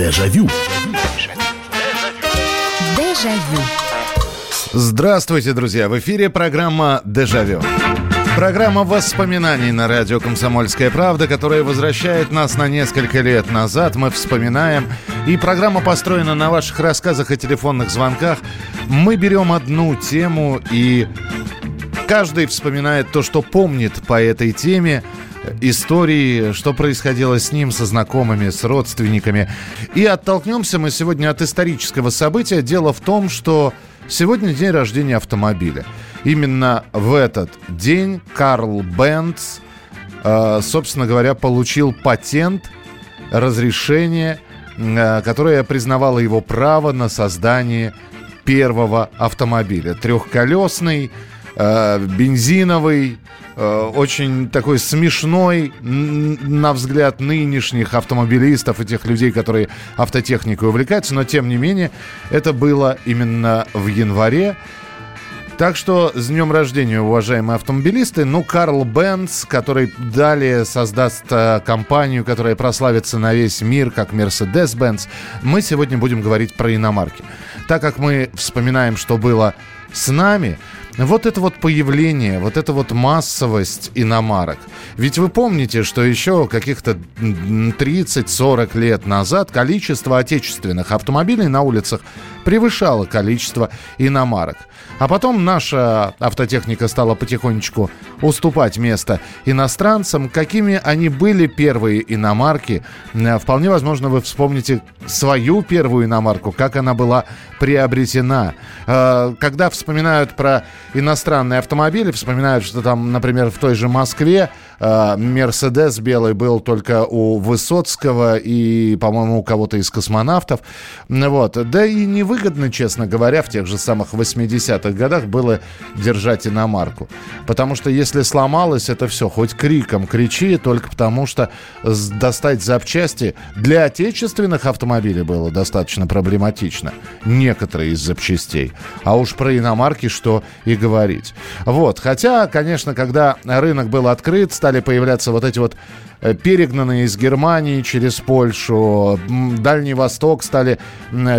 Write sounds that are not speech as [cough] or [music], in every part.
Дежавю. Дежавю. Здравствуйте, друзья! В эфире программа «Дежавю». Программа воспоминаний на радио «Комсомольская правда», которая возвращает нас на несколько лет назад. Мы вспоминаем. И программа построена на ваших рассказах и телефонных звонках. Мы берем одну тему и каждый вспоминает то, что помнит по этой теме истории, что происходило с ним, со знакомыми, с родственниками. И оттолкнемся мы сегодня от исторического события. Дело в том, что сегодня день рождения автомобиля. Именно в этот день Карл Бенц, э, собственно говоря, получил патент, разрешение, э, которое признавало его право на создание первого автомобиля. Трехколесный, бензиновый, Э, очень такой смешной, на взгляд нынешних автомобилистов и тех людей, которые автотехникой увлекаются, но тем не менее это было именно в январе. Так что с днем рождения, уважаемые автомобилисты. Ну, Карл Бенц, который далее создаст э, компанию, которая прославится на весь мир, как Mercedes-Benz. Мы сегодня будем говорить про иномарки. Так как мы вспоминаем, что было с нами, вот это вот появление, вот эта вот массовость иномарок. Ведь вы помните, что еще каких-то 30-40 лет назад количество отечественных автомобилей на улицах превышало количество иномарок. А потом наша автотехника стала потихонечку уступать место иностранцам. Какими они были первые иномарки? Э, вполне возможно, вы вспомните свою первую иномарку, как она была приобретена. Э, когда вспоминают про иностранные автомобили, вспоминают, что там, например, в той же Москве Мерседес белый был только у Высоцкого и, по-моему, у кого-то из космонавтов. Вот. Да и невыгодно, честно говоря, в тех же самых 80-х 90-х годах было держать иномарку. Потому что если сломалось, это все, хоть криком кричи, только потому что достать запчасти для отечественных автомобилей было достаточно проблематично. Некоторые из запчастей. А уж про иномарки что и говорить. Вот. Хотя, конечно, когда рынок был открыт, стали появляться вот эти вот Э, перегнанные из Германии через Польшу, Дальний Восток стали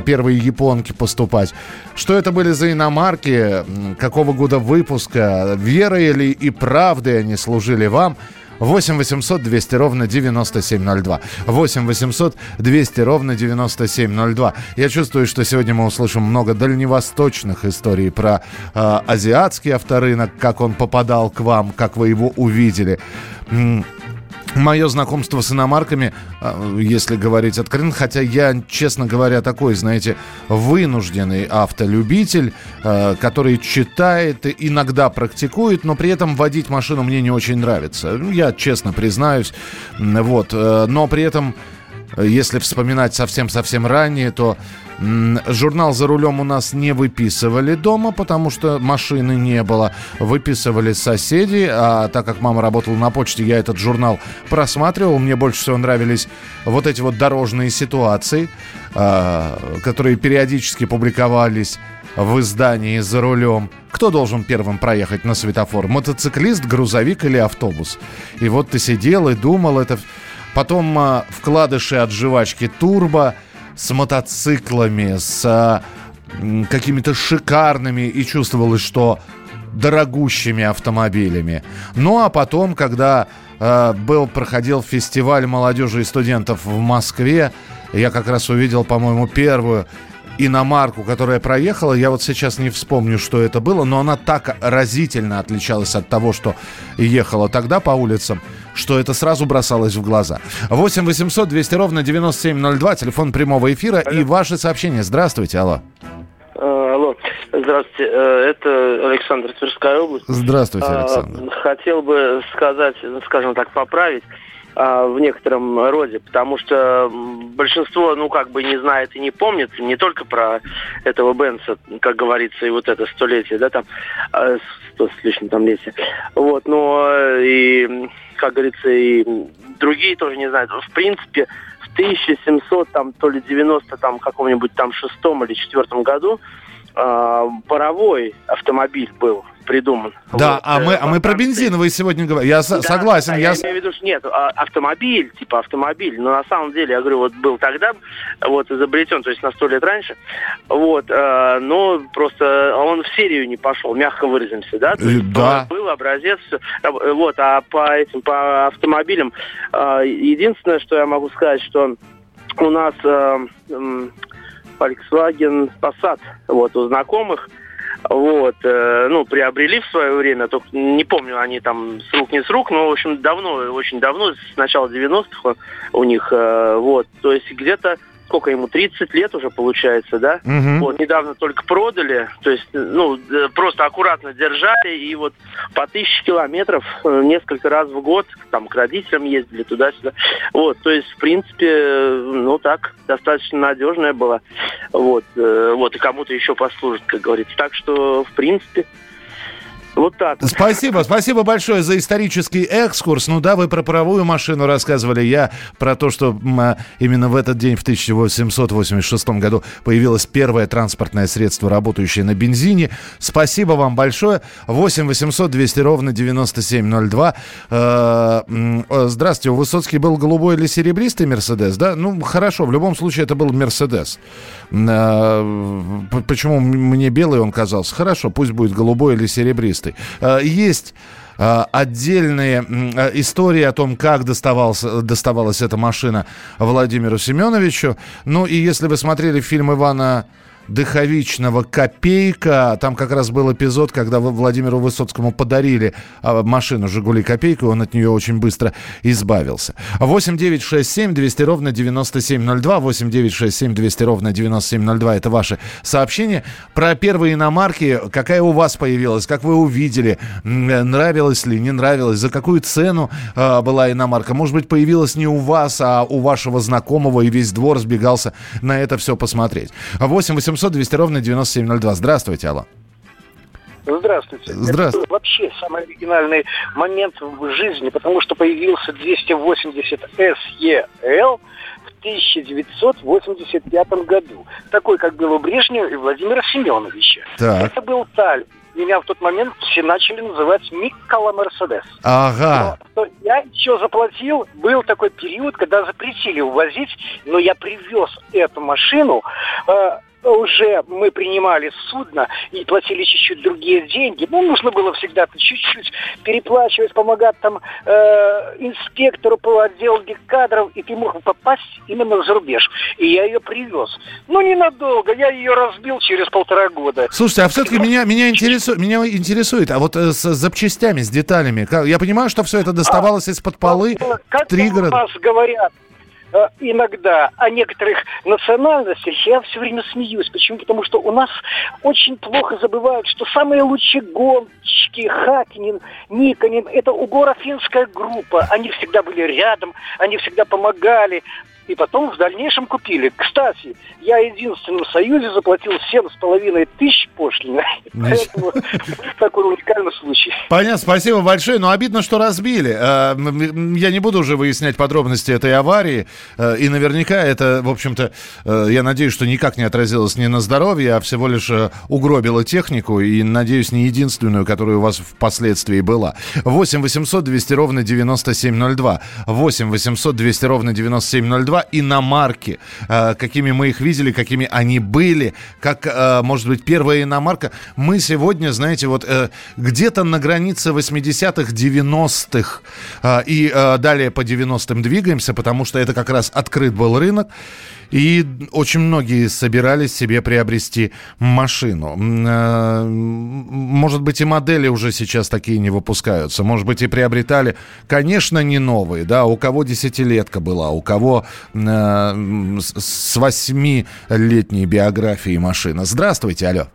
первые японки поступать. Что это были за иномарки, какого года выпуска, верой ли и правдой они служили вам? 8 800 200 ровно 9702. 8 800 200 ровно 9702. Я чувствую, что сегодня мы услышим много дальневосточных историй про э, азиатский авторынок, как он попадал к вам, как вы его увидели. Мое знакомство с иномарками, а, если говорить откровенно, хотя я, честно говоря, такой, знаете, вынужденный автолюбитель, а, который читает, иногда практикует, но при этом водить машину мне не очень нравится. Я честно признаюсь. Вот. Э, но при этом если вспоминать совсем-совсем ранее, то журнал «За рулем» у нас не выписывали дома, потому что машины не было. Выписывали соседи, а так как мама работала на почте, я этот журнал просматривал. Мне больше всего нравились вот эти вот дорожные ситуации, а, которые периодически публиковались в издании «За рулем». Кто должен первым проехать на светофор? Мотоциклист, грузовик или автобус? И вот ты сидел и думал, это Потом а, вкладыши от жвачки Турбо с мотоциклами, с а, какими-то шикарными и чувствовалось, что дорогущими автомобилями. Ну а потом, когда э, был проходил фестиваль молодежи и студентов в Москве, я как раз увидел, по-моему, первую иномарку, которая проехала. Я вот сейчас не вспомню, что это было, но она так разительно отличалась от того, что ехала тогда по улицам, что это сразу бросалось в глаза. 8 800 200 ровно 9702, телефон прямого эфира алло. и ваши сообщения. Здравствуйте, алло. А, алло, здравствуйте, э, это Александр Тверская область. Здравствуйте, а, Александр. Хотел бы сказать, скажем так, поправить в некотором роде, потому что большинство, ну, как бы не знает и не помнит, не только про этого Бенса, как говорится, и вот это столетие, да, там, сто с лишним там летие, вот, но и, как говорится, и другие тоже не знают. В принципе, в 1700, там, то ли 90, там, каком-нибудь там шестом или четвертом году э, паровой автомобиль был придуман. Да, вот, а, мы, а мы про бензиновые сегодня говорим. Я да, согласен. Я, я имею в виду, что нет, а, автомобиль, типа автомобиль, но на самом деле, я говорю, вот был тогда, вот изобретен, то есть на сто лет раньше, вот, э, но просто он в серию не пошел, мягко выразимся, да? То есть, да. Был образец, вот, а по этим, по автомобилям, э, единственное, что я могу сказать, что у нас э, э, Volkswagen Passat, вот, у знакомых, вот, э, ну, приобрели в свое время, только не помню, они там с рук не с рук, но, в общем, давно, очень давно, с начала 90-х у них, э, вот, то есть где-то сколько ему, 30 лет уже получается, да? Угу. Вот, недавно только продали, то есть, ну, э, просто аккуратно держали, и вот по тысяче километров э, несколько раз в год, там, к родителям ездили туда-сюда. Вот, то есть, в принципе, э, ну, так, достаточно надежная была. Вот, вот, и кому-то еще послужит, как говорится. Так что, в принципе, вот так. Спасибо, спасибо большое за исторический экскурс. Ну да, вы про паровую машину рассказывали. Я про то, что а, именно в этот день, в 1886 году, появилось первое транспортное средство, работающее на бензине. Спасибо вам большое. 8 800 200 ровно 9702. Э, здравствуйте, у Высоцкий был голубой или серебристый Мерседес, да? Ну, хорошо, в любом случае это был Мерседес. Э, почему мне белый он казался? Хорошо, пусть будет голубой или серебристый. Э, есть э, отдельные истории о том, как доставалась, доставалась эта машина Владимиру Семеновичу. Ну и если вы смотрели фильм Ивана Дыховичного «Копейка». Там как раз был эпизод, когда Владимиру Высоцкому подарили а, машину «Жигули Копейка», и он от нее очень быстро избавился. 8 9 6 7 200 ровно 9702. 8 9 6 7 200 ровно 9702. Это ваши сообщения. Про первые иномарки. Какая у вас появилась? Как вы увидели? Нравилось ли, не нравилось? За какую цену э, была иномарка? Может быть, появилась не у вас, а у вашего знакомого, и весь двор сбегался на это все посмотреть. 8 800 800 200 ровно 9702. Здравствуйте, алло. Здравствуйте. Здравствуйте. Это вообще самый оригинальный момент в жизни, потому что появился 280 SEL в 1985 году. Такой, как был у Брежнева и Владимира Семеновича. Так. Это был Таль. Меня в тот момент все начали называть Миккола Мерседес. Ага. Но, но я еще заплатил. Был такой период, когда запретили увозить, но я привез эту машину. Э, уже мы принимали судно и платили чуть-чуть другие деньги. Ну, нужно было всегда чуть-чуть переплачивать, помогать там э, инспектору по отделу кадров, и ты мог попасть именно за рубеж. И я ее привез. Ну, ненадолго, я ее разбил через полтора года. Слушайте, а все-таки меня, меня, интересует, меня интересует, а вот э, с запчастями, с деталями, я понимаю, что все это доставалось а, из-под полы, как у нас говорят, иногда о некоторых национальностях я все время смеюсь. Почему? Потому что у нас очень плохо забывают, что самые лучшие гонщики Хакинин, Никонин, это угоро-финская группа. Они всегда были рядом, они всегда помогали и потом в дальнейшем купили. Кстати, я единственным в Союзе заплатил 7,5 тысяч пошлины. [laughs] Поэтому [laughs] такой уникальный случай. Понятно, спасибо большое. Но обидно, что разбили. Э, я не буду уже выяснять подробности этой аварии. Э, и наверняка это, в общем-то, э, я надеюсь, что никак не отразилось ни на здоровье, а всего лишь угробило технику. И, надеюсь, не единственную, которая у вас впоследствии была. 8 800 200 ровно 9702. 8 800 200 ровно 9702 иномарки, э, какими мы их видели, какими они были, как, э, может быть, первая иномарка. Мы сегодня, знаете, вот э, где-то на границе 80-х, 90-х и далее по 90-м двигаемся, потому что это как раз открыт был рынок. И очень многие собирались себе приобрести машину. Э, может быть, и модели уже сейчас такие не выпускаются. Может быть, и приобретали, конечно, не новые. Да, у кого десятилетка была, у кого э, с восьмилетней биографией машина. Здравствуйте, алло.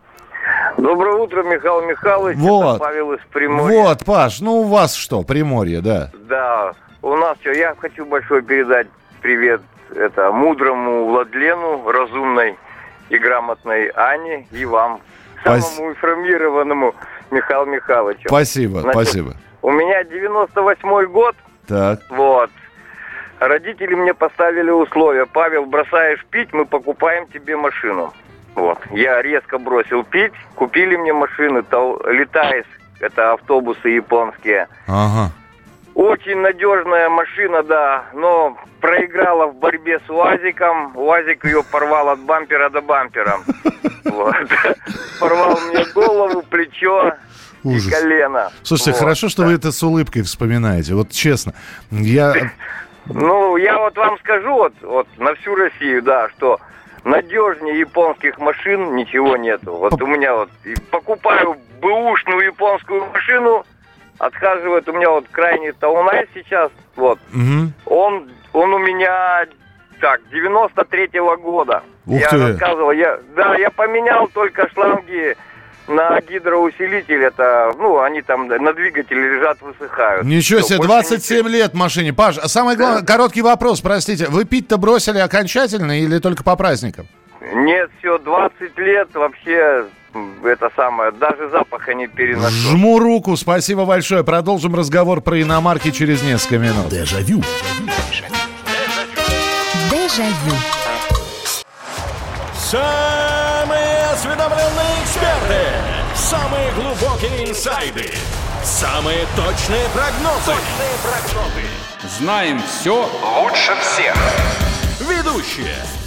Доброе утро, Михаил Михайлович. Вот. Это Павел из Приморья. Вот, Паш, ну у вас что, Приморье, да? Да, у нас что, я хочу большой передать привет это мудрому Владлену, разумной и грамотной Ане и вам, самому Спас... информированному Михаилу Михайловичу. Спасибо, Значит, спасибо. У меня 98-й год. Так. Вот. Родители мне поставили условия. Павел, бросаешь пить, мы покупаем тебе машину. Вот. Я резко бросил пить, купили мне машину, то, летаешь Это автобусы японские. Ага. Очень надежная машина, да, но проиграла в борьбе с УАЗиком. УАЗик ее порвал от бампера до бампера. [laughs] Вот. Порвал мне голову, плечо, Ужас. и колено. Слушайте, Вот. хорошо, что вы это с улыбкой вспоминаете. Вот честно. Я... Ну, я вот вам скажу, вот, вот на всю Россию, да, что надежнее японских машин ничего нету. Вот у меня вот покупаю бэушную японскую машину, отхаживает у меня вот крайний Таунай сейчас, вот. Мгм. Он, он у меня, так, 93-го года. Ух я ты. рассказывал, я, да, я поменял только шланги на гидроусилитель, это, ну, они там на двигателе лежат, высыхают. Ничего себе, больше 27 лет машине. Паш, а самое главное, короткий вопрос, простите. Вы пить-то бросили окончательно или только по праздникам? Нет, все, 20 лет вообще это самое, даже запаха не переношу. Жму руку, спасибо большое. Продолжим разговор про иномарки через несколько минут. Дежавю. Дежавю. Самые осведомленные эксперты. Самые глубокие инсайды. Самые точные прогнозы. Знаем все лучше всех. Ведущие.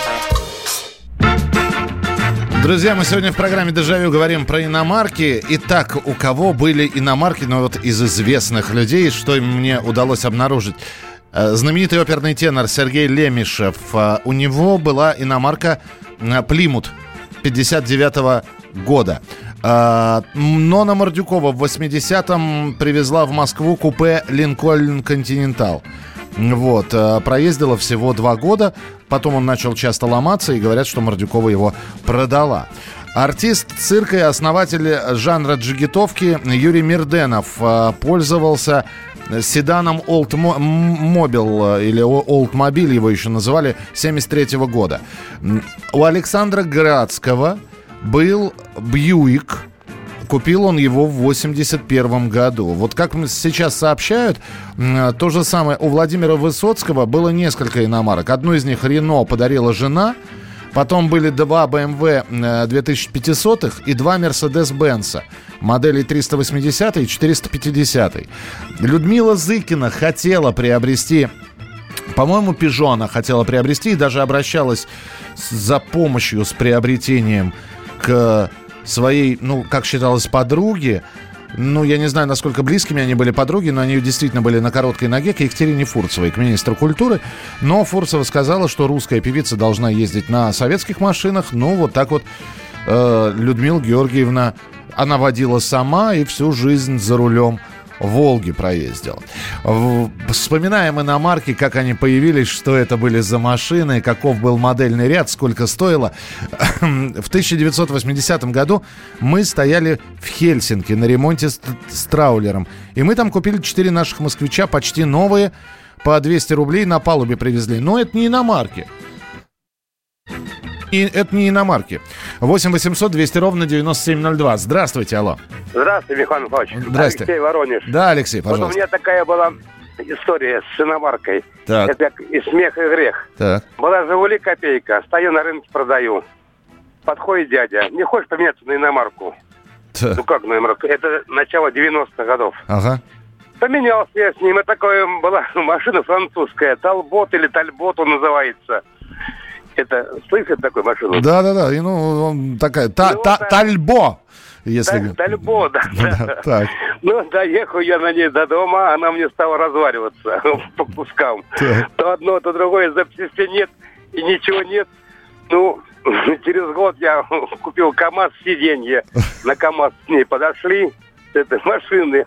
Друзья, мы сегодня в программе «Дежавю» говорим про иномарки. Итак, у кого были иномарки, ну вот из известных людей, что мне удалось обнаружить? Э, Знаменитый оперный тенор Сергей Лемишев. э, У него была иномарка э, «Плимут» 59 года. Э, Нона Мордюкова в 80-м привезла в Москву купе «Линкольн Континентал». Вот, э, проездила всего два года, потом он начал часто ломаться, и говорят, что Мордюкова его продала. Артист цирка и основатель жанра джигитовки Юрий Мирденов э, пользовался седаном Old Mobile, э, или Old Mobile его еще называли, 73 года. У Александра Градского был Бьюик, Купил он его в 81 году. Вот как сейчас сообщают, то же самое у Владимира Высоцкого было несколько иномарок. Одну из них Рено подарила жена, потом были два BMW э, 2500 и два Mercedes-Benz. Модели 380 и 450. Людмила Зыкина хотела приобрести по-моему, Пежо она хотела приобрести и даже обращалась за помощью с приобретением к своей, ну, как считалось, подруге. Ну, я не знаю, насколько близкими они были подруги, но они действительно были на короткой ноге к Екатерине Фурцевой, к министру культуры. Но Фурцева сказала, что русская певица должна ездить на советских машинах. Ну, вот так вот э, Людмила Георгиевна, она водила сама и всю жизнь за рулем Волги проездил. Вспоминаем иномарки, как они появились, что это были за машины, каков был модельный ряд, сколько стоило. В 1980 году мы стояли в Хельсинки на ремонте с, с траулером. И мы там купили 4 наших москвича, почти новые, по 200 рублей на палубе привезли. Но это не иномарки. И это не иномарки. 8 800 200 ровно 9702. Здравствуйте, алло. Здравствуйте, Михаил Михайлович. Здрасте. Алексей Воронеж. Да, Алексей, Вот у пожалуйста. меня такая была история с иномаркой. Так. Это и смех, и грех. Так. Была «Жигули» копейка, стою на рынке, продаю. Подходит дядя, не хочешь поменяться на иномарку? Так. Ну как на иномарку? Это начало 90-х годов. Ага. Поменялся я с ним. Это такая была [laughs] машина французская. Талбот или Тальбот он называется. Это слышит такую машину? Да, да, да. И, ну, он такая. Та, Ну, та- да. тальбо. Если. Таль- Тальбо, да. [laughs] Да, так. Ну, доехал я на ней до дома, она мне стала разваливаться [laughs] по кускам. Так. То одно, то другое, запчастей нет и ничего нет. Ну, [laughs] через год я купил КАМАЗ сиденье. На КАМАЗ с ней подошли, с этой машины.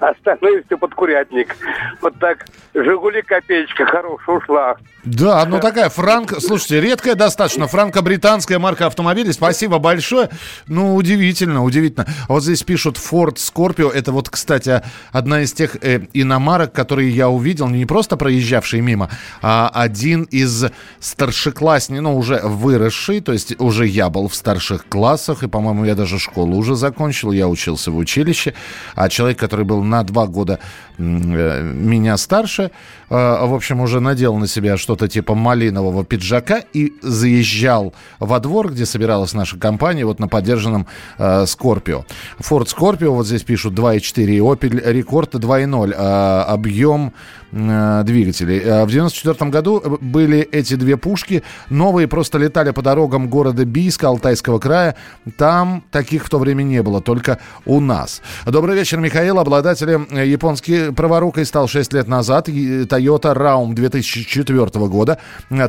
остальное все под курятник. Вот так «Жигули» копеечка хорошая ушла. Да, ну такая франко... Слушайте, редкая достаточно франко-британская марка автомобилей. Спасибо большое. Ну, удивительно, удивительно. Вот здесь пишут Ford Scorpio. Это вот, кстати, одна из тех э, иномарок, которые я увидел, не просто проезжавшие мимо, а один из старшеклассников, ну, уже выросший, то есть уже я был в старших классах, и, по-моему, я даже школу уже закончил, я учился в училище, а человек, который был на два года э, меня старше, э, в общем, уже надел на себя что-то типа малинового пиджака и заезжал во двор, где собиралась наша компания, вот на поддержанном э, Scorpio. Ford Scorpio, вот здесь пишут 2.4, Opel Rekord 2.0, э, объем двигателей. Э, в 94 году были эти две пушки, новые просто летали по дорогам города Бийска, Алтайского края. Там таких в то время не было, только у нас. Добрый вечер, Михаил. Обладателем японской праворукой стал 6 лет назад. Toyota Raum 2004 года.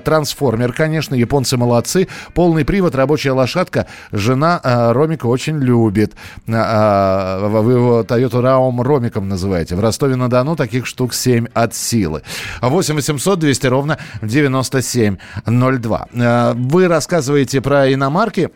Трансформер, конечно, японцы молодцы. Полный привод, рабочая лошадка. Жена э, Ромика очень любит. Э, вы его Toyota Raum Ромиком называете. В Ростове-на-Дону таких штук 7 от силы. 8 800 200 ровно 9702. Э, вы рассказываете про иномарки.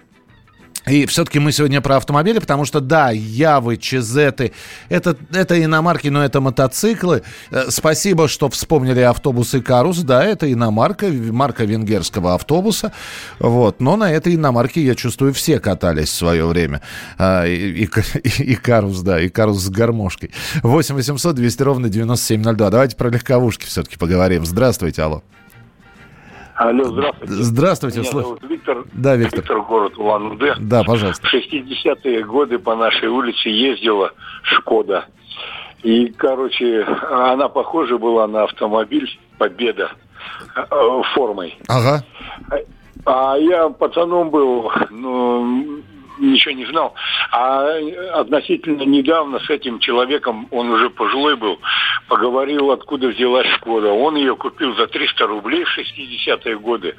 И все-таки мы сегодня про автомобили, потому что, да, Явы, Чезеты, это, это иномарки, но это мотоциклы. Э, спасибо, что вспомнили автобусы Карус. Да, это иномарка, марка венгерского автобуса. Вот. Но на этой иномарке, я чувствую, все катались в свое время. А, и, [laughs] и, и Карус, да, и Карус с гармошкой. 8 800 200 ровно 9702. Давайте про легковушки все-таки поговорим. Здравствуйте, алло. Алло, здравствуйте. Здравствуйте. Меня зовут Виктор. Да, Виктор. Виктор, город Улан-Удэ. Да, пожалуйста. В 60-е годы по нашей улице ездила «Шкода». И, короче, она похожа была на автомобиль «Победа» э, формой. Ага. А я пацаном был, ну, ничего не знал. А относительно недавно с этим человеком, он уже пожилой был, поговорил, откуда взялась Шкода. Он ее купил за 300 рублей в 60-е годы.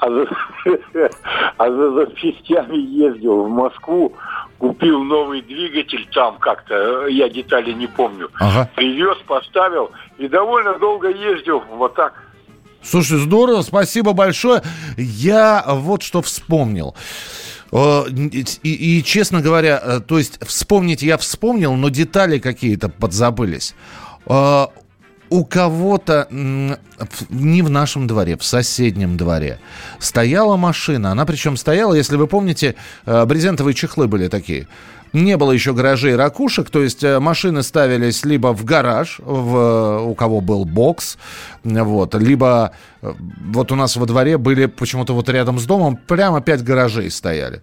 А за, [laughs] а за запчастями ездил в Москву, купил новый двигатель там как-то, я детали не помню. Ага. Привез, поставил и довольно долго ездил вот так. Слушай, здорово, спасибо большое. Я вот что вспомнил. И, и, честно говоря, э, то есть вспомнить я вспомнил, но детали какие-то подзабылись. Э, У кого-то не в нашем дворе, в соседнем дворе стояла машина. Она причем стояла, если вы помните, э, брезентовые чехлы были такие. Не было еще гаражей ракушек, то есть э, машины ставились либо в гараж, в, у кого был бокс, вот, либо э, вот у нас во дворе были почему-то вот рядом с домом прямо пять гаражей стояли.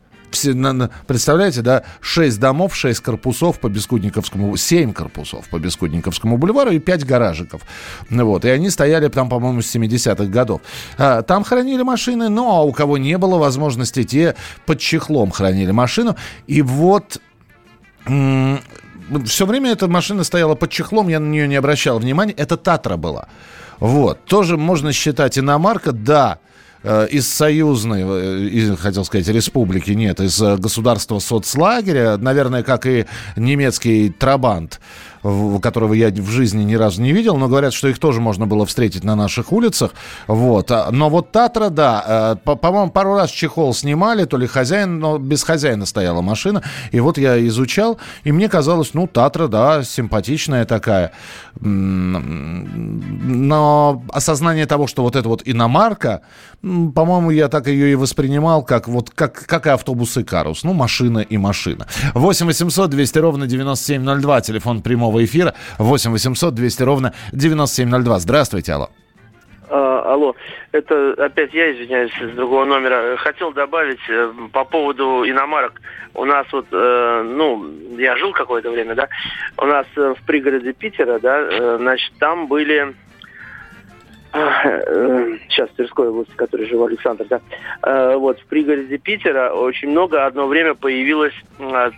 Представляете, да, 6 домов, 6 корпусов по Бескудниковскому, 7 корпусов по Бескудниковскому бульвару и 5 гаражиков. Вот, и они стояли там, по-моему, с 70-х годов. А, там хранили машины, ну, а у кого не было возможности, те под чехлом хранили машину. И вот все время эта машина стояла под чехлом, я на нее не обращал внимания. Это Татра была. Вот. Тоже можно считать иномарка, да, э, из союзной, э, из, хотел сказать, республики, нет, из э, государства соцлагеря, наверное, как и немецкий Трабант, которого я в жизни ни разу не видел, но говорят, что их тоже можно было встретить на наших улицах. Вот. А, Но вот Татра, да, э, по- по-моему, пару раз чехол снимали, то ли хозяин, но без хозяина стояла машина. И вот я изучал, и мне казалось, ну, Татра, да, симпатичная такая. Но осознание того, что вот это вот иномарка, по-моему, я так ее и воспринимал, как вот как, как и автобусы Карус. Ну, машина и машина. 8 800 200 ровно 9702, телефон прямого эфира. 8 800 200 ровно 9702. Здравствуйте, алло. А, алло, это опять я, извиняюсь, с другого номера. Хотел добавить э, по поводу иномарок. У нас вот, э, ну, я жил какое-то время, да, у нас э, в пригороде Питера, да, э, значит, там были э, сейчас Тверской области, в которой жил Александр, да, э, вот в пригороде Питера очень много одно время появилось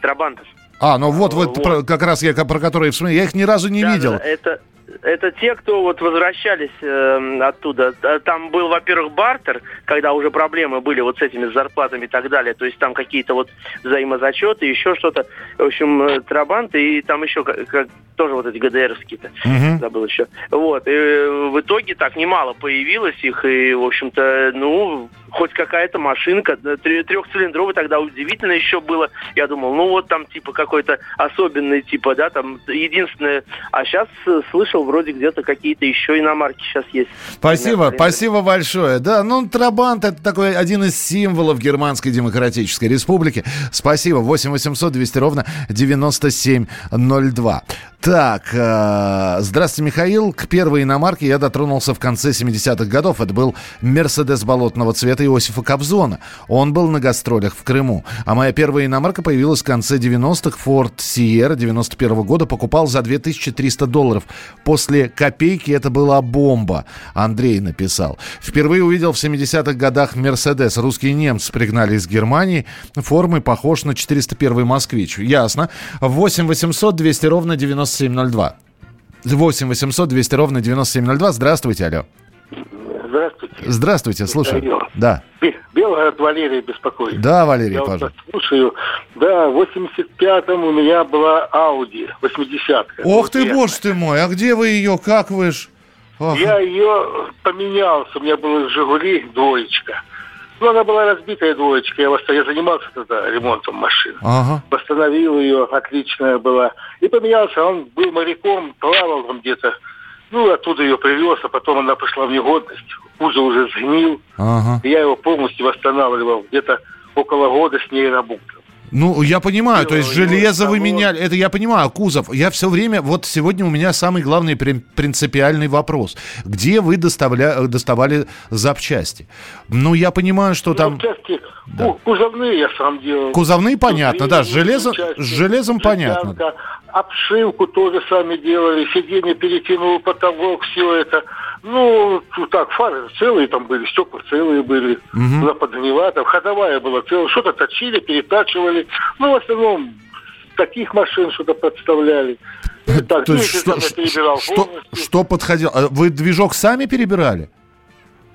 трабантов. А, ну вот, вот, Вот. про- как раз я про которые вспомнил. Я их ни разу не Да, видел. да, это, это те, кто вот возвращались э, оттуда. Там был, во-первых, бартер, когда уже проблемы были вот с этими зарплатами и так далее. То есть там какие-то вот взаимозачеты, еще что-то. В общем, э, трабанты и там еще как- как- тоже вот эти ГДРовские-то. Мгм. Забыл еще. Вот. И э, в итоге так немало появилось их. И, в общем-то, ну, хоть какая-то машинка. э, тре- Трехцилиндровый тогда удивительно еще было. Я думал, ну вот там типа какой-то особенный, типа, да, там единственное. А сейчас слышал, вроде где-то какие-то еще иномарки сейчас есть. Спасибо, спасибо большое. Да, ну, Трабант это такой один из символов Германской Демократической Республики. Спасибо. 8 800 200 ровно 9702. Так, э, здравствуйте, Михаил. К первой иномарке я дотронулся в конце 70-х годов. Это был Мерседес болотного цвета Иосифа Кобзона. Он был на гастролях в Крыму. А моя первая иномарка появилась в конце 90-х. Ford Sierra 91 года покупал за 2300 долларов. После копейки это была бомба. Андрей написал. Впервые увидел в 70-х годах Мерседес. Русские немцы пригнали из Германии. Формы похож на 401 москвич. Ясно. 8 800 200 ровно 9702. 8 800 200 ровно 9702. Здравствуйте, алло. Здравствуйте. Здравствуйте, слушаю. Михаил. Да. Бе- Белгород Валерий беспокоит. Да, Валерий, Я вот пожалуйста. так слушаю. Да, в 85-м у меня была Ауди, 80-ка. Ох ты, Вот боже ты мой, а где вы ее, как вы ж? Ох. Я ее поменялся, у меня была «Жигули» двоечка. Ну, она была разбитая двоечка, я, я занимался тогда ремонтом машин. Ага. Восстановил ее, отличная была. И поменялся, он был моряком, плавал там где-то. Ну, оттуда ее привез, а потом она пришла в негодность. Узел уже сгнил. Ага. И я его полностью восстанавливал. Где-то около года с ней работал. Ну, я понимаю, то есть железо вы меняли, это я понимаю, кузов. Я все время, вот сегодня у меня самый главный при- принципиальный вопрос. Где вы доставля, доставали запчасти? Ну, я понимаю, что там... Ну, части ку- кузовные я сам делал. Кузовные понятно, да, с Кузовные железом, части, с железом понятно. Обшивку тоже сами делали, сиденье перетянул, потолок, все это. Ну, так, фары целые там были, стекла целые были, Мгм. туда подгнила, там ходовая была целая, что-то точили, перетачивали. Ну, в основном таких машин что-то подставляли. И [laughs] Так, То есть что, что, полностью. что подходило? А Вы движок сами перебирали?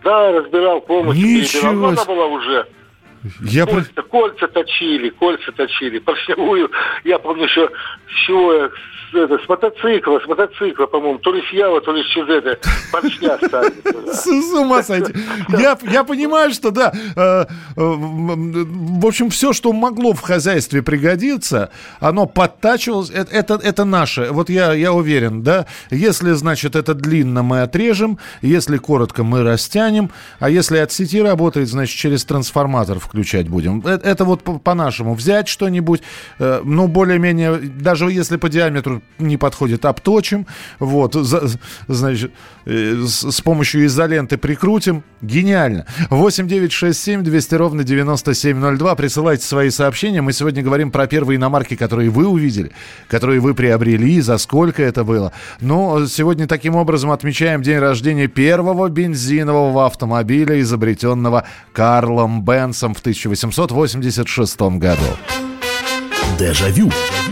Да, разбирал полностью, Ничего перебирал. Ну, она была уже. Я про- Кольца, кольца точили, кольца точили. Поршневую, я помню я, с, это, с мотоцикла, с мотоцикла, по-моему, то ли с Ява, то ли с Чизета, поршня ставили. туда. С, ума сойти. Я, понимаю, что да. э, э, в общем, все, что могло в хозяйстве пригодиться, оно подтачивалось. Это, это, это наше. Вот я, я уверен, да. Если, значит, это длинно, мы отрежем. Если коротко, мы растянем. А если от сети работает, значит, через трансформатор включать будем. Э- Это, вот по- по-нашему. Взять что-нибудь, э, ну, более-менее, даже если по диаметру не подходит, обточим. Вот, за- значит, э, с, с помощью изоленты прикрутим. Гениально. 8 9 6 7 200 ровно 9702. Присылайте свои сообщения. Мы сегодня говорим про первые иномарки, которые вы увидели, которые вы приобрели, за сколько это было. Но сегодня таким образом отмечаем день рождения первого бензинового автомобиля, изобретенного Карлом Бенсом в 1886 году. Дежавю. Дежавю.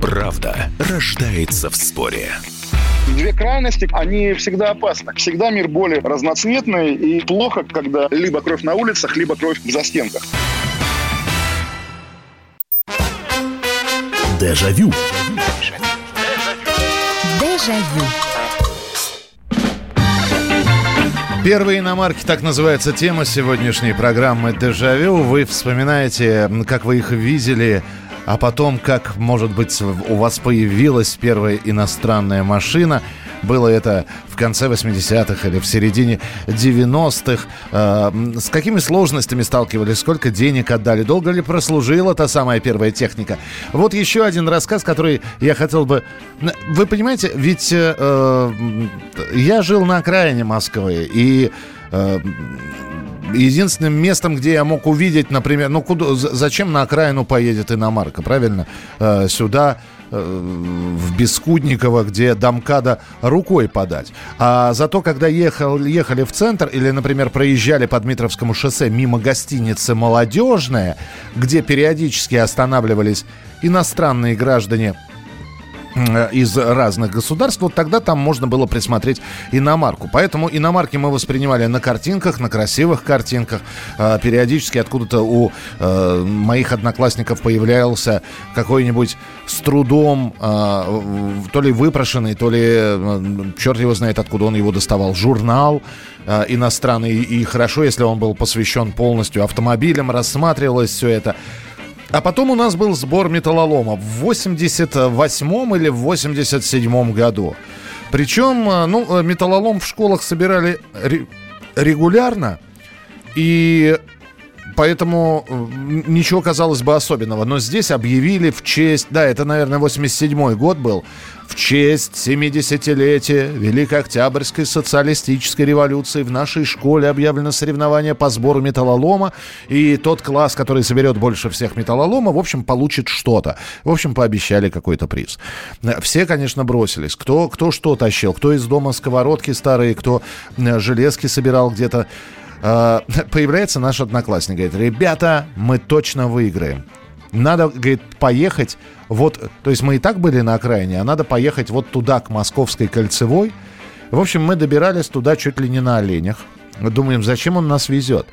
Правда рождается в споре. Две крайности, они всегда опасны. Всегда мир более разноцветный и плохо, когда либо кровь на улицах, либо кровь в застенках. Дежавю. Дежавю. Первые иномарки, так называется тема сегодняшней программы «Дежавю». Вы вспоминаете, как вы их видели, а потом, как, может быть, у вас появилась первая иностранная машина. Было это в конце 80-х или в середине 90-х. Э, с какими сложностями сталкивались? Сколько денег отдали? Долго ли прослужила та самая первая техника? Вот еще один рассказ, который я хотел бы... Вы понимаете, ведь э, я жил на окраине Москвы, и э, единственным местом, где я мог увидеть, например, ну куда, зачем на окраину поедет иномарка, правильно? Э, сюда э, в Бескудниково, где домкада рукой подать. А зато, когда ехал, ехали в центр или, например, проезжали по Дмитровскому шоссе мимо гостиницы «Молодежная», где периодически останавливались иностранные граждане из разных государств, вот тогда там можно было присмотреть иномарку. Поэтому иномарки мы воспринимали на картинках, на красивых картинках. Э, периодически откуда-то у э, моих одноклассников появлялся какой-нибудь с трудом то ли выпрошенный, то ли черт его знает, откуда он его доставал, журнал иностранный. И хорошо, если он был посвящен полностью автомобилям, рассматривалось все это. А потом у нас был сбор металлолома в 88 или в 87 году. Причем, э, ну, э, металлолом в школах собирали регулярно. И поэтому ничего, казалось бы, особенного. Но здесь объявили в честь... Да, это, наверное, 87 год был в честь 70-летия Великой Октябрьской социалистической революции в нашей школе объявлено соревнование по сбору металлолома. И тот класс, который соберет больше всех металлолома, в общем, получит что-то. В общем, пообещали какой-то приз. Все, конечно, бросились. Кто, кто что тащил. Кто из дома сковородки старые, кто э, железки собирал где-то. А, [laughs] появляется наш одноклассник. Говорит, ребята, мы точно выиграем. Надо, говорит, поехать вот, то есть мы и так были на окраине, а надо поехать вот туда, к Московской кольцевой. В общем, мы добирались туда чуть ли не на оленях. Мы думаем, зачем он нас везет?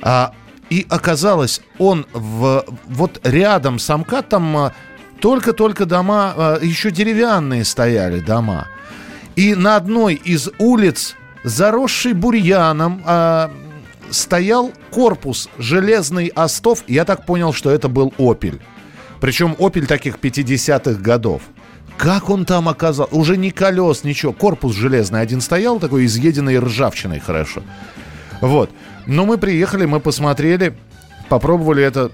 А, и оказалось, он в, вот рядом с Амкатом а, только-только дома, а, еще деревянные стояли дома. И на одной из улиц, заросший бурьяном, а, стоял корпус железный остов. Я так понял, что это был «Опель». Причем «Опель» таких 50-х годов. Как он там оказался? Уже не колес, ничего. Корпус железный один стоял, такой изъеденный ржавчиной хорошо. Вот. Но мы приехали, мы посмотрели, попробовали это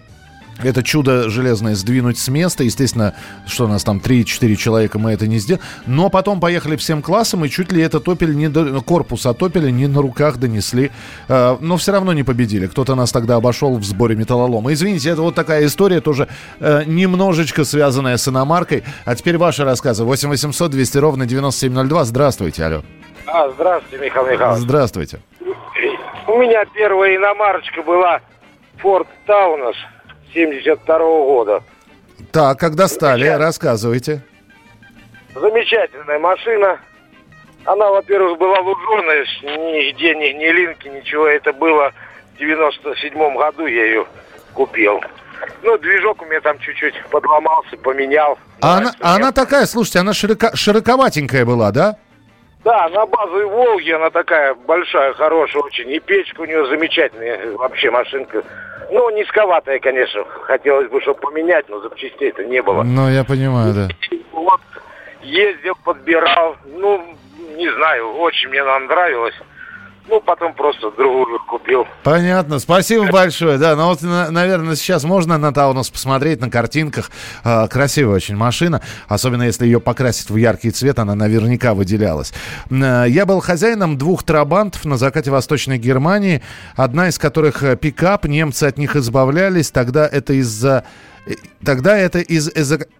это чудо железное сдвинуть с места. Естественно, что у нас там 3-4 человека, мы это не сделали. Но потом поехали всем классом, и чуть ли этот топель не до... корпус от топеля не на руках донесли. Э, но все равно не победили. Кто-то нас тогда обошел в сборе металлолома. Извините, это вот такая история, тоже э, немножечко связанная с иномаркой. А теперь ваши рассказы. 8 800 200 ровно 9702. Здравствуйте, алло. А, здравствуйте, Михаил Михайлович. Здравствуйте. У меня первая иномарочка была Ford Taunus 72 года. Так, когда стали, рассказывайте. Замечательная машина. Она, во-первых, была луженая, нигде ни, ни линки, ничего. Это было в 97 году я ее купил. Ну, движок у меня там чуть-чуть подломался, поменял. А она, а она такая, слушайте, она широко, широковатенькая была, да? Да, на базовой Волге она такая большая, хорошая очень. И печка у нее замечательная вообще машинка. Ну, низковатая, конечно. Хотелось бы, чтобы поменять, но запчастей-то не было. Ну, я понимаю, да. Вот, ездил, подбирал. Ну, не знаю, очень мне она нравилась. Ну, потом просто другую купил. Понятно. Спасибо большое. Да, ну вот, наверное, сейчас можно на Таунус посмотреть на картинках. А, красивая очень машина. Особенно, если ее покрасить в яркий цвет, она наверняка выделялась. Э, я был хозяином двух трабантов на закате Восточной Германии. Одна из которых э, пикап. Немцы от них избавлялись. Тогда это из-за Тогда это из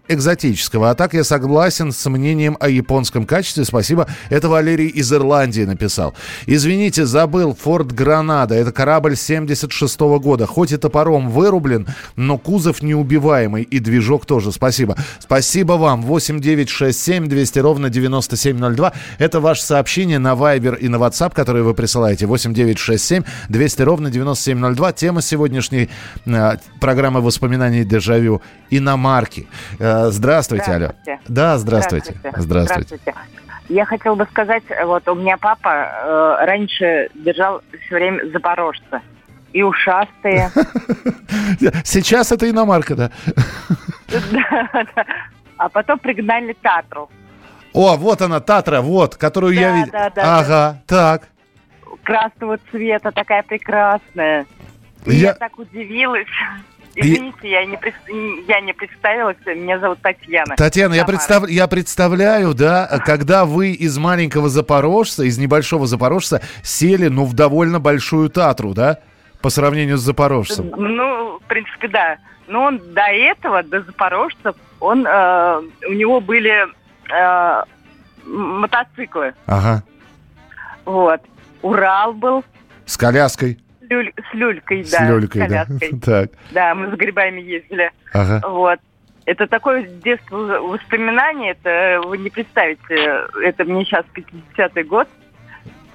экзотического. А так я согласен с мнением о японском качестве. Спасибо. Это Валерий из Ирландии написал. Извините, забыл. Форт Гранада. Это корабль 76 -го года. Хоть и топором вырублен, но кузов неубиваемый. И движок тоже. Спасибо. Спасибо вам. 8 9 6 7 200 ровно 9702. Это ваше сообщение на Viber и на WhatsApp, которые вы присылаете. 8 9 6 7 200 ровно 9702. Тема сегодняшней э, программы воспоминаний Дежавю дежавю иномарки. Э, здравствуйте, здравствуйте. Алло. Да, здравствуйте. Здравствуйте. здравствуйте. Я хотела бы сказать, вот у меня папа э, раньше держал все время запорожца. И ушастые. [laughs] Сейчас это иномарка, да? [laughs] Да, да. А потом пригнали Татру. О, вот она, Татра, вот, которую я видел. да, да, Ага, так. Красного цвета, такая прекрасная. Я так удивилась. Извините, я не, пред- я не представилась. Меня зовут Татьяна. Татьяна, я, представ- я представляю, да, когда вы из маленького Запорожца, из небольшого Запорожца сели, ну, в довольно большую Татру, да, по сравнению с Запорожцем. Ну, в принципе, да. Но он до этого, до запорожцев, он, э, у него были э, мотоциклы. Ага. Вот. Урал был С коляской. С, люль- с люлькой, С да. люлькой, с да. коляской. [laughs] Так. Да, мы с грибами ездили. Ага. Вот. Это такое детство воспоминание, это вы не представите. Это мне сейчас 50-й год.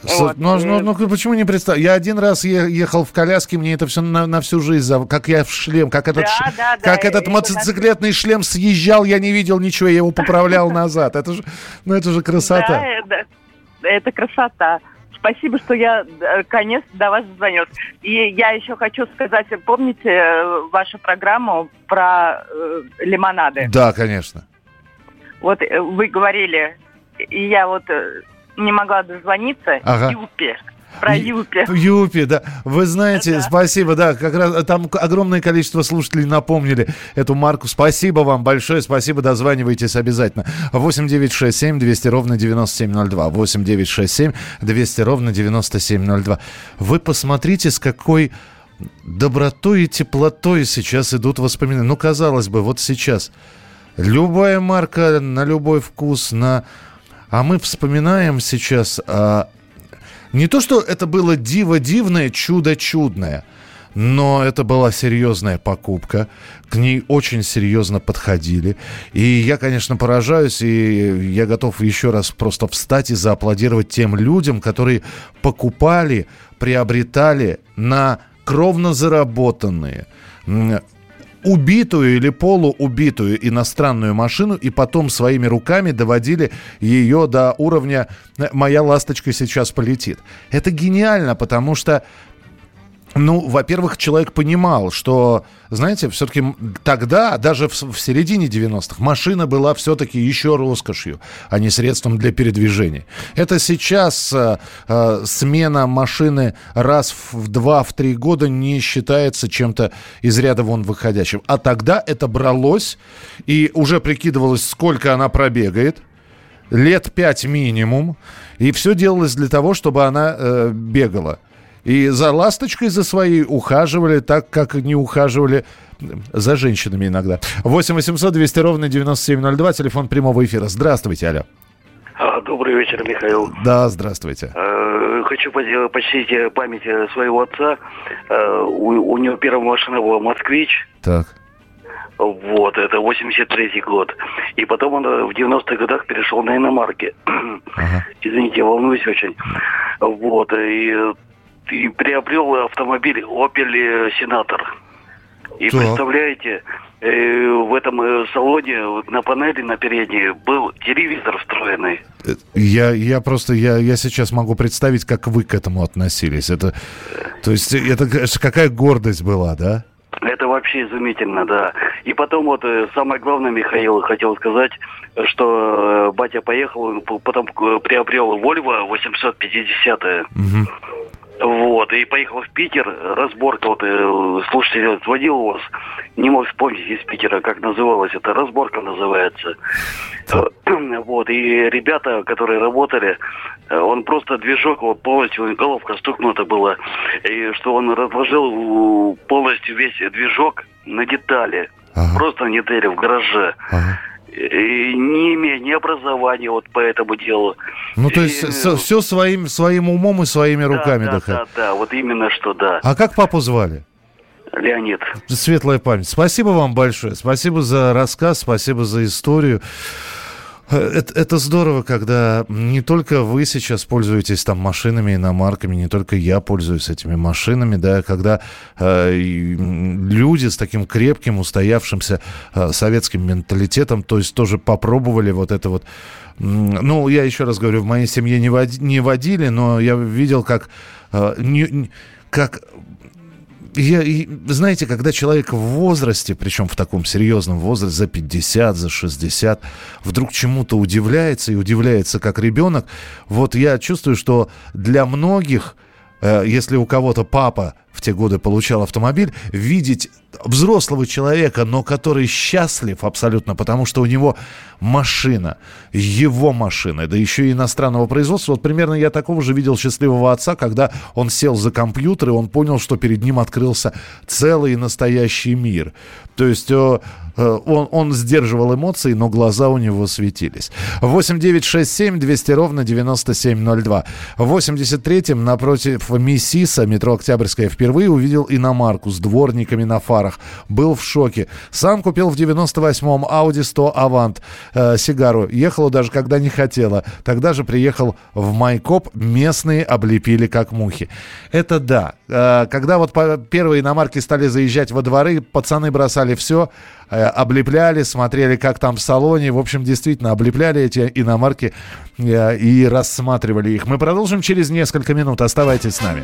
С- Вот, ну, и- ну, ну, почему не представь? Я один раз ехал в коляске, мне это все на, на всю жизнь, как я в шлем, как этот, Да, ш- да, да, как этот это мотоциклетный шлем съезжал, я не видел ничего, я его поправлял [laughs] назад. Это же, ну это же красота. Да, это, это красота. Спасибо, что я наконец до вас дозвонилась. И я еще хочу сказать, помните э, вашу программу про э, лимонады? Да, конечно. Вот э, вы говорили, и я вот э, не могла дозвониться, Ага. Юпи, про Юпи. Юпи, да. Вы знаете, спасибо, да, как раз там огромное количество слушателей напомнили эту марку. Спасибо вам большое, спасибо, дозванивайтесь обязательно. 8 9 6 7 200 ровно 9702. 8 9 6 7 200 ровно 9702. Вы посмотрите, с какой добротой и теплотой сейчас идут воспоминания. Ну, казалось бы, вот сейчас любая марка на любой вкус, на... А мы вспоминаем сейчас а, не то, что это было диво дивное, чудо чудное, но это была серьезная покупка. К ней очень серьезно подходили. И я, конечно, поражаюсь, и я готов еще раз просто встать и зааплодировать тем людям, которые покупали, приобретали на кровно заработанные убитую или полуубитую иностранную машину и потом своими руками доводили ее до уровня «Э, «моя ласточка сейчас полетит». Это гениально, потому что ну, во-первых, человек понимал, что, знаете, все-таки тогда, даже в, в середине 90-х, машина была все-таки еще роскошью, а не средством для передвижения. Это сейчас э, э, смена машины раз в два, в три года не считается чем-то из ряда вон выходящим. А тогда это бралось и уже прикидывалось, сколько она пробегает лет пять минимум, и все делалось для того, чтобы она э, бегала. И за ласточкой за своей ухаживали так, как не ухаживали за женщинами иногда. 8 800 200 ровно 9702, телефон прямого эфира. Здравствуйте, алло. А, Добрый вечер, Михаил. Да, здравствуйте. Э, Хочу почтить память э, своего отца. Э, У, у него первая машина была «Москвич». Так. Вот, это 83-й год. И потом он в 90-х годах перешел на иномарки. Извините, я волнуюсь очень. Вот, и, и приобрел автомобиль «Опель Сенатор». И Так. представляете, э, в этом э, салоне на панели на передней был телевизор встроенный. Э, Я, я просто, я, я сейчас могу представить, как вы к этому относились. Это, то есть, это какая гордость была, да? Это вообще изумительно, да. И потом вот э, самое главное, Михаил, хотел сказать, что батя поехал, потом приобрел Volvo 850 вот, и поехал в Питер, разборка, вот, э, слушайте, звонил у вас, не мог вспомнить из Питера, как называлась это, разборка называется. [clears throat] Вот, и ребята, которые работали, э, он просто движок, вот полностью головка стукнута была, и что он разложил полностью весь движок на детали, просто на детали в гараже. И не имея ни образования вот по этому делу. Ну, то есть, все своим, своим умом и своими руками. Да, да, да, да, вот именно что да. А как папу звали? Леонид. Светлая память. Спасибо вам большое. Спасибо за рассказ, спасибо за историю. Это, это здорово, когда не только вы сейчас пользуетесь там машинами, иномарками, не только я пользуюсь этими машинами, да, когда э, люди с таким крепким, устоявшимся э, советским менталитетом, то есть тоже попробовали вот это вот ну, я еще раз говорю, в моей семье не, води, не водили, но я видел, как, э, не, как я, знаете, когда человек в возрасте, причем в таком серьезном возрасте, за 50, за 60, вдруг чему-то удивляется и удивляется как ребенок, вот я чувствую, что для многих, э, если у кого-то папа в те годы получал автомобиль, видеть взрослого человека, но который счастлив абсолютно, потому что у него машина, его машина, да еще и иностранного производства. Вот примерно я такого же видел счастливого отца, когда он сел за компьютер, и он понял, что перед ним открылся целый настоящий мир. То есть э, э, он, он сдерживал эмоции, но глаза у него светились. 8 9 6 7 200 ровно 9702. В 83-м напротив Миссиса, метро Октябрьская, впервые увидел иномарку с дворниками на фарах. Был в шоке. Сам купил в 98-м Audi 100 Avant э, сигару. Ехала даже когда не хотела. Тогда же приехал в Майкоп. Местные облепили как мухи. Это да. Э, когда вот первые иномарки стали заезжать во дворы, пацаны бросали все, э, облепляли, смотрели, как там в салоне. В общем, действительно, облепляли эти иномарки э, и рассматривали их. Мы продолжим через несколько минут. Оставайтесь с нами.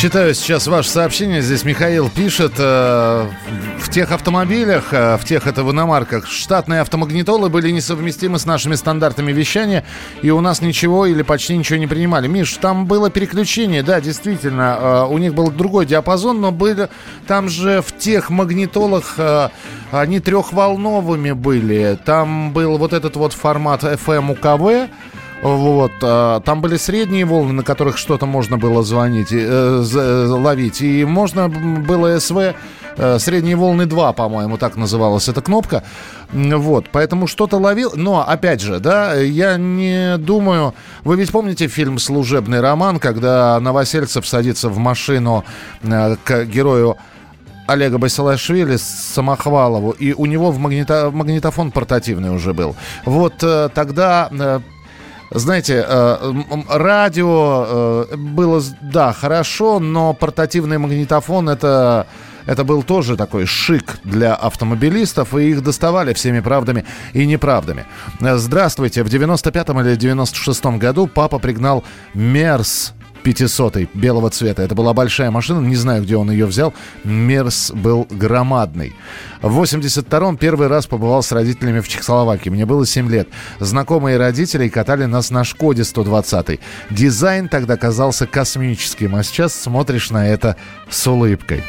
Читаю сейчас ваше сообщение. Здесь Михаил пишет. Э, в тех автомобилях, э, в тех это в иномарках, штатные автомагнитолы были несовместимы с нашими стандартами вещания, и у нас ничего или почти ничего не принимали. Миш, там было переключение, да, действительно, э, у них был другой диапазон, но были, там же в тех магнитолах э, они трехволновыми были. Там был вот этот вот формат FM UKV, вот, а, там были средние волны, на которых что-то можно было звонить, э, ловить. И можно было СВ э, средние волны 2, по-моему, так называлась эта кнопка. Вот, поэтому что-то ловил. Но, опять же, да, я не думаю... Вы ведь помните фильм «Служебный роман», когда Новосельцев садится в машину э, к герою Олега Басилашвили, Самохвалову, и у него в магнито, магнитофон портативный уже был. Вот э, тогда э, знаете, э, радио э, было, да, хорошо, но портативный магнитофон это... Это был тоже такой шик для автомобилистов, и их доставали всеми правдами и неправдами. Здравствуйте. В 95-м или 96-м году папа пригнал Мерс 500 белого цвета. Это была большая машина, не знаю, где он ее взял. Мерс был громадный. В 82-м первый раз побывал с родителями в Чехословакии. Мне было 7 лет. Знакомые родители катали нас на Шкоде 120. Дизайн тогда казался космическим, а сейчас смотришь на это с улыбкой.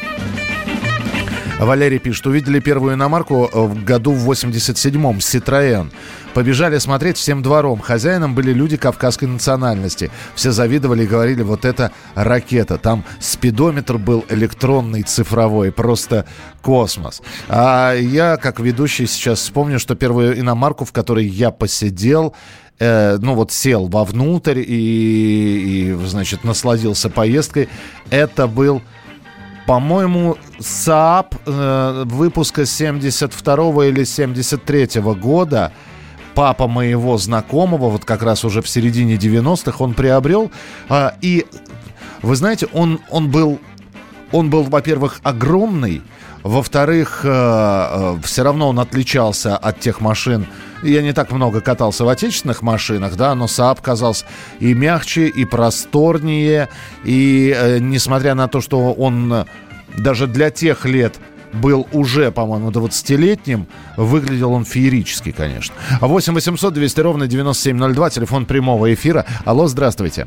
Валерий пишет, увидели первую иномарку в году в 87-м, Citroën. Побежали смотреть всем двором. Хозяином были люди кавказской национальности. Все завидовали и говорили, вот это ракета. Там спидометр был электронный, цифровой. Просто космос. А я, как ведущий, сейчас вспомню, что первую иномарку, в которой я посидел, э, ну вот сел вовнутрь и, и, значит, насладился поездкой, это был по-моему, Saab э, выпуска 72 или 73 -го года папа моего знакомого, вот как раз уже в середине 90-х, он приобрел. А, и вы знаете, он, он был, он был, во-первых, огромный, Во-вторых, все равно он отличался от тех машин, я не так много катался в отечественных машинах, да, но Saab казался и мягче, и просторнее, и э, несмотря на то, что он э, даже для тех лет был уже, по-моему, 20-летним, выглядел он феерически, конечно. 8 800 200 ровно 9702, телефон прямого эфира. Алло, здравствуйте.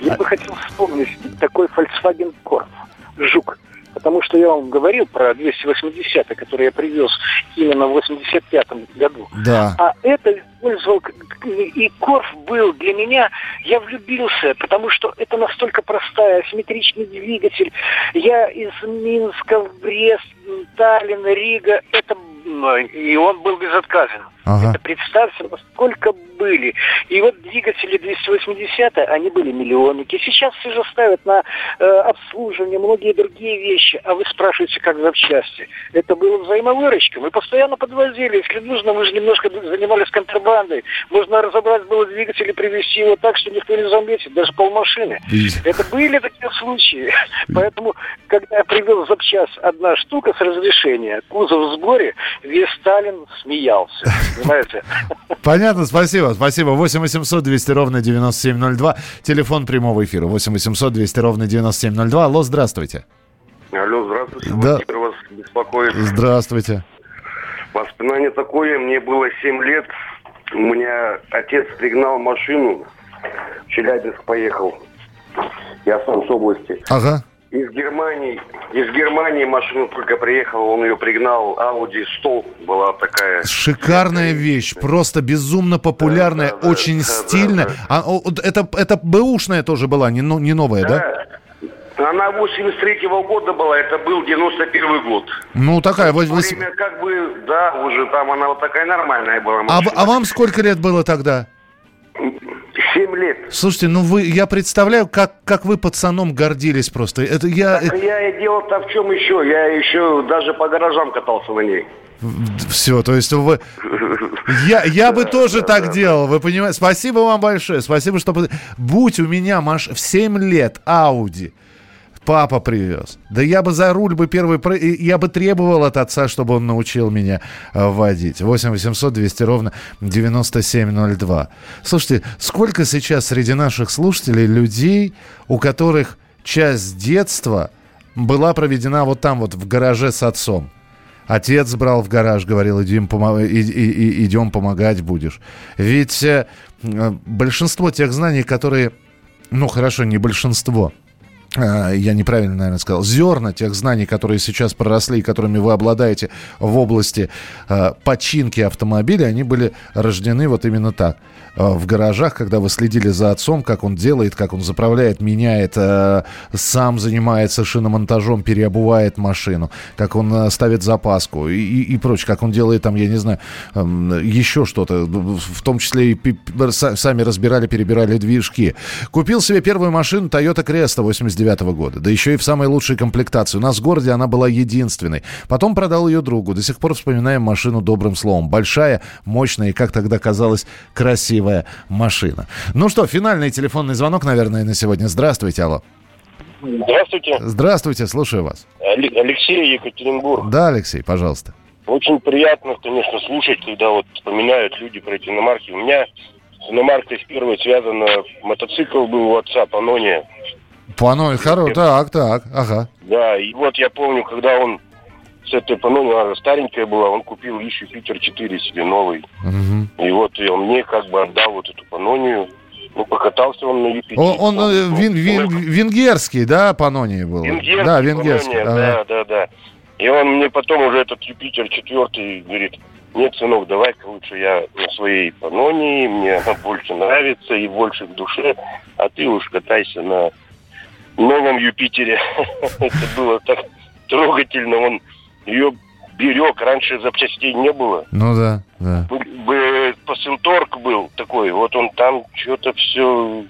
Я бы хотел вспомнить такой Volkswagen Corp. Жук. Потому что я вам говорил про 280 который я привез именно в 85-м году. Да. А это использовал, и Корф был для меня, я влюбился, потому что это настолько простая, асимметричный двигатель. Я из Минска в Брест, Таллин, Рига, это и он был безотказен. Ага. Это представьте, насколько были. И вот двигатели 280 они были миллионники. Сейчас все же ставят на э, обслуживание, многие другие вещи. А вы спрашиваете, как запчасти. Это было взаимовыручка. Мы постоянно подвозили. Если нужно, мы же немножко занимались контрабандой. Можно разобрать было двигатель и привезти его так, что никто не заметит, даже полмашины. Это были такие случаи. Поэтому, когда я привез запчас одна штука с разрешения, кузов в сборе, весь Сталин смеялся. Понимаете? [laughs] Понятно, спасибо, спасибо. 8 800 200 ровно 9702. Телефон прямого эфира. 8 800 200 ровно 9702. Алло, здравствуйте. Алло, здравствуйте. Да. Владимир вас беспокоит. Здравствуйте. Воспоминание такое, мне было 7 лет. У меня отец пригнал машину, в Челябинск поехал. Я сам с области. Ага. Из Германии, из Германии машину только приехал, он ее пригнал, Audi 100 была такая. Шикарная вещь, просто безумно популярная, очень стильная. А, о, вот это, это бэушная тоже была, не, не новая, да? Она 83-го года была, это был 91 год. Ну, такая. В то время как бы, да, уже там она вот такая нормальная была. А, машина. а вам сколько лет было тогда? 7 лет. Слушайте, ну вы, я представляю, как, как вы пацаном гордились просто. Это я... Так я и дело-то в чем еще? Я еще даже по гаражам катался на ней. Все, то есть вы... Я, я бы тоже так делал, вы понимаете? Спасибо вам большое, спасибо, что... Будь у меня маш... в 7 лет Ауди, папа привез. Да я бы за руль бы первый... Я бы требовал от отца, чтобы он научил меня э, водить. 8 800 200 ровно 9702. Слушайте, сколько сейчас среди наших слушателей людей, у которых часть детства была проведена вот там вот в гараже с отцом? Отец брал в гараж, говорил, идем, помо- и- идем помогать будешь. Ведь э, э, большинство тех знаний, которые... Ну, хорошо, не большинство. Э, Я неправильно, наверное, сказал. Зерна тех знаний, которые сейчас проросли и которыми вы обладаете в области э, починки автомобиля, они были рождены вот именно так. Э, В гаражах, когда вы следили за отцом, как он делает, как он заправляет, меняет, э, сам занимается шиномонтажом, переобувает машину, как он э, ставит запаску и, и, и прочее, как он делает там, я не знаю, эм, еще что-то, в том числе и пи- пи- са- сами разбирали, перебирали движки. Купил себе первую машину Toyota Cresta 89 года, да еще и в самой лучшей комплектации. У нас в городе она была единственной. Потом продал ее другу. До сих пор вспоминаем машину добрым словом. Большая, мощная и, как тогда казалось, красивая машина. Ну что, финальный телефонный звонок, наверное, на сегодня. Здравствуйте, алло. Здравствуйте. Здравствуйте, слушаю вас. Алексей Екатеринбург. Да, Алексей, пожалуйста. Очень приятно, конечно, слушать, когда вот вспоминают люди про эти иномарки. У меня с иномаркой с первой связано мотоцикл был у отца Панония. Паной, хоро... Так, так, ага. Да, и вот я помню, когда он с этой Панонией, она старенькая была, он купил еще Питер 4 себе новый. Мгм. И вот и он мне как бы отдал вот эту Панонию. Ну, покатался он на Юпитере. Он, он, э, вин- вин- венгерский, да, Паноний был? Венгерский, да, венгерский. Панония, ага. да, да, да. И он мне потом уже этот Юпитер четвертый говорит, нет, сынок, давай-ка лучше я на своей Панонии, мне она больше нравится и больше в душе, а ты уж катайся на новом Юпитере. [laughs] Это было так трогательно, он ее берег, раньше запчастей не было. Ну да, да. Посылторг был такой, вот он там что-то все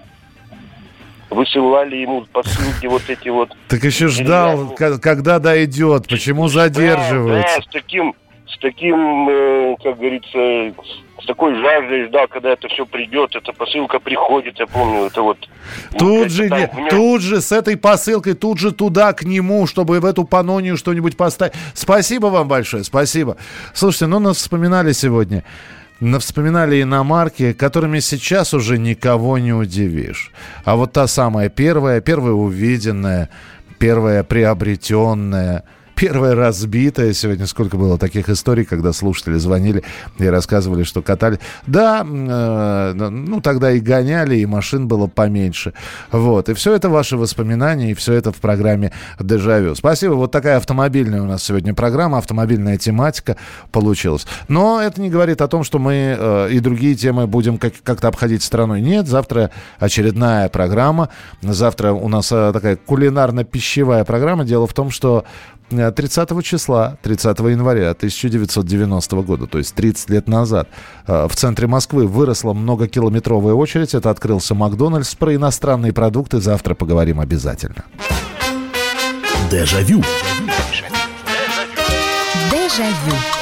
высылали ему посылки вот эти вот. Так еще ждал, когда дойдет, почему задерживается. да, с таким с таким, э, как говорится, с такой жаждой ждал, когда это все придет, эта посылка приходит, я помню, это вот... Тут же, не, тут же с этой посылкой, тут же туда, к нему, чтобы в эту панонию что-нибудь поставить. Спасибо вам большое, спасибо. Слушайте, ну нас вспоминали сегодня вспоминали иномарки, которыми сейчас уже никого не удивишь. А вот та самая первая, первая увиденная, первая приобретенная – первая разбитая. Сегодня сколько было таких историй, когда слушатели звонили и рассказывали, что катали. Да, э, ну тогда и гоняли, и машин было поменьше. Вот. И все это ваши воспоминания, и все это в программе «Дежавю». Спасибо. Вот такая автомобильная у нас сегодня программа, автомобильная тематика получилась. Но это не говорит о том, что мы э, и другие темы будем как- как-то обходить стороной. Нет, завтра очередная программа. Завтра у нас э, такая кулинарно-пищевая программа. Дело в том, что 30 числа, 30 января 1990 года, то есть 30 лет назад, э, в центре Москвы выросла многокилометровая очередь. Это открылся Макдональдс. Про иностранные продукты завтра поговорим обязательно. Дежавю. Дежавю. Челябинск,